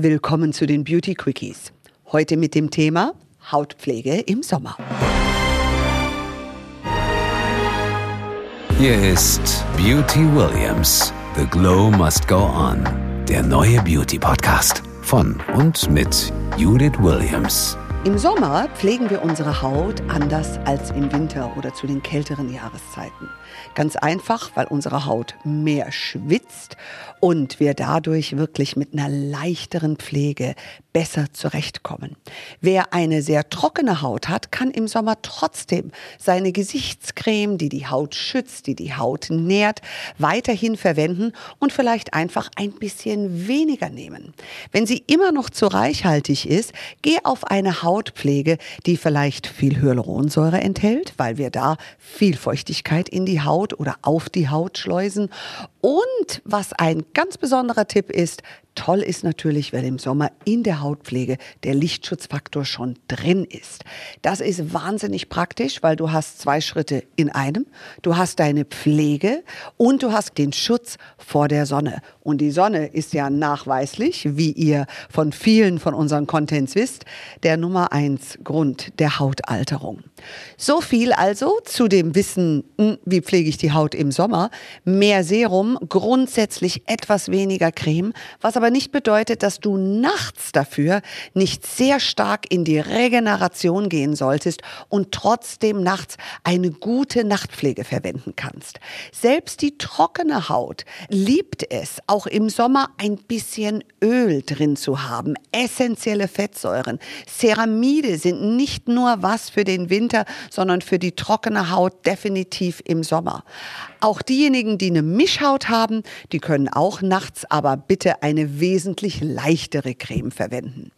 Willkommen zu den Beauty Quickies. Heute mit dem Thema Hautpflege im Sommer. Hier ist Beauty Williams. The Glow Must Go On. Der neue Beauty Podcast von und mit Judith Williams. Im Sommer pflegen wir unsere Haut anders als im Winter oder zu den kälteren Jahreszeiten. Ganz einfach, weil unsere Haut mehr schwitzt und wir dadurch wirklich mit einer leichteren Pflege besser zurechtkommen. Wer eine sehr trockene Haut hat, kann im Sommer trotzdem seine Gesichtscreme, die die Haut schützt, die die Haut nährt, weiterhin verwenden und vielleicht einfach ein bisschen weniger nehmen. Wenn sie immer noch zu reichhaltig ist, geh auf eine Hautpflege, die vielleicht viel Hyaluronsäure enthält, weil wir da viel Feuchtigkeit in die Haut oder auf die Haut schleusen. Und was ein ganz besonderer Tipp ist, Toll ist natürlich, wenn im Sommer in der Hautpflege der Lichtschutzfaktor schon drin ist. Das ist wahnsinnig praktisch, weil du hast zwei Schritte in einem. Du hast deine Pflege und du hast den Schutz vor der Sonne. Und die Sonne ist ja nachweislich, wie ihr von vielen von unseren Contents wisst, der Nummer eins Grund der Hautalterung. So viel also zu dem Wissen, hm, wie pflege ich die Haut im Sommer. Mehr Serum, grundsätzlich etwas weniger Creme, was aber nicht bedeutet, dass du nachts dafür nicht sehr stark in die Regeneration gehen solltest und trotzdem nachts eine gute Nachtpflege verwenden kannst. Selbst die trockene Haut liebt es, auch im Sommer ein bisschen Öl drin zu haben, essentielle Fettsäuren. Ceramide sind nicht nur was für den Winter, sondern für die trockene Haut definitiv im Sommer. Auch diejenigen, die eine Mischhaut haben, die können auch nachts aber bitte eine wesentlich leichtere Creme verwenden.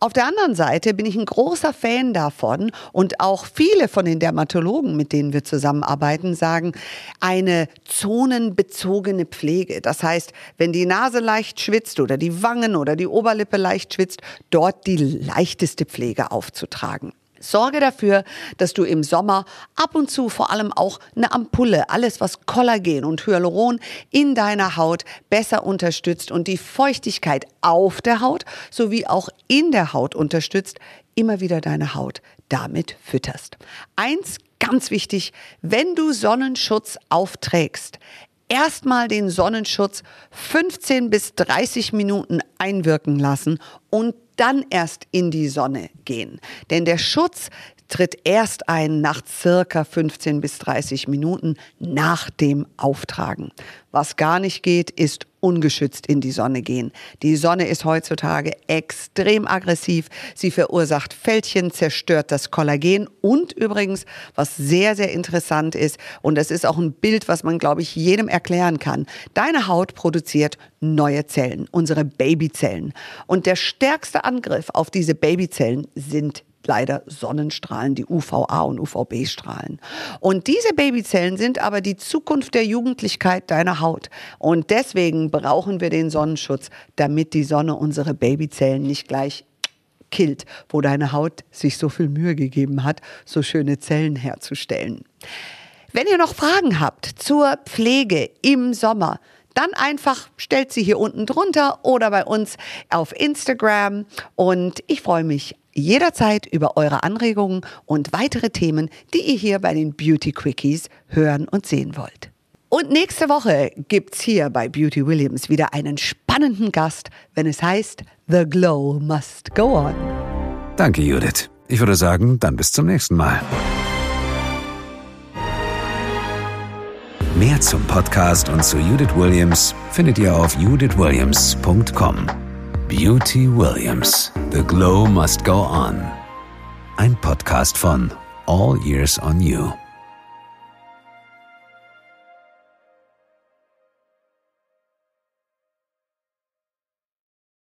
Auf der anderen Seite bin ich ein großer Fan davon und auch viele von den Dermatologen, mit denen wir zusammenarbeiten, sagen, eine zonenbezogene Pflege. Das heißt, wenn die Nase leicht schwitzt oder die Wangen oder die Oberlippe leicht schwitzt, dort die leichteste Pflege aufzutragen. Sorge dafür, dass du im Sommer ab und zu vor allem auch eine Ampulle, alles was Kollagen und Hyaluron in deiner Haut besser unterstützt und die Feuchtigkeit auf der Haut sowie auch in der Haut unterstützt, immer wieder deine Haut damit fütterst. Eins ganz wichtig, wenn du Sonnenschutz aufträgst, erstmal den Sonnenschutz 15 bis 30 Minuten einwirken lassen und dann erst in die Sonne gehen. Denn der Schutz tritt erst ein nach circa 15 bis 30 Minuten nach dem Auftragen. Was gar nicht geht, ist ungeschützt in die Sonne gehen. Die Sonne ist heutzutage extrem aggressiv. Sie verursacht Fältchen, zerstört das Kollagen und übrigens, was sehr, sehr interessant ist, und das ist auch ein Bild, was man, glaube ich, jedem erklären kann. Deine Haut produziert neue Zellen, unsere Babyzellen. Und der stärkste Angriff auf diese Babyzellen sind leider Sonnenstrahlen, die UVA und UVB-Strahlen. Und diese Babyzellen sind aber die Zukunft der Jugendlichkeit deiner Haut. Und deswegen brauchen wir den Sonnenschutz, damit die Sonne unsere Babyzellen nicht gleich killt, wo deine Haut sich so viel Mühe gegeben hat, so schöne Zellen herzustellen. Wenn ihr noch Fragen habt zur Pflege im Sommer, dann einfach stellt sie hier unten drunter oder bei uns auf Instagram. Und ich freue mich jederzeit über eure Anregungen und weitere Themen, die ihr hier bei den Beauty Quickies hören und sehen wollt. Und nächste Woche gibt's hier bei Beauty Williams wieder einen spannenden Gast, wenn es heißt The Glow Must Go On. Danke, Judith. Ich würde sagen, dann bis zum nächsten Mal. Mehr zum Podcast und zu Judith Williams findet ihr auf judithwilliams.com. Beauty Williams. The Glow Must Go On. Ein Podcast von All Years on You.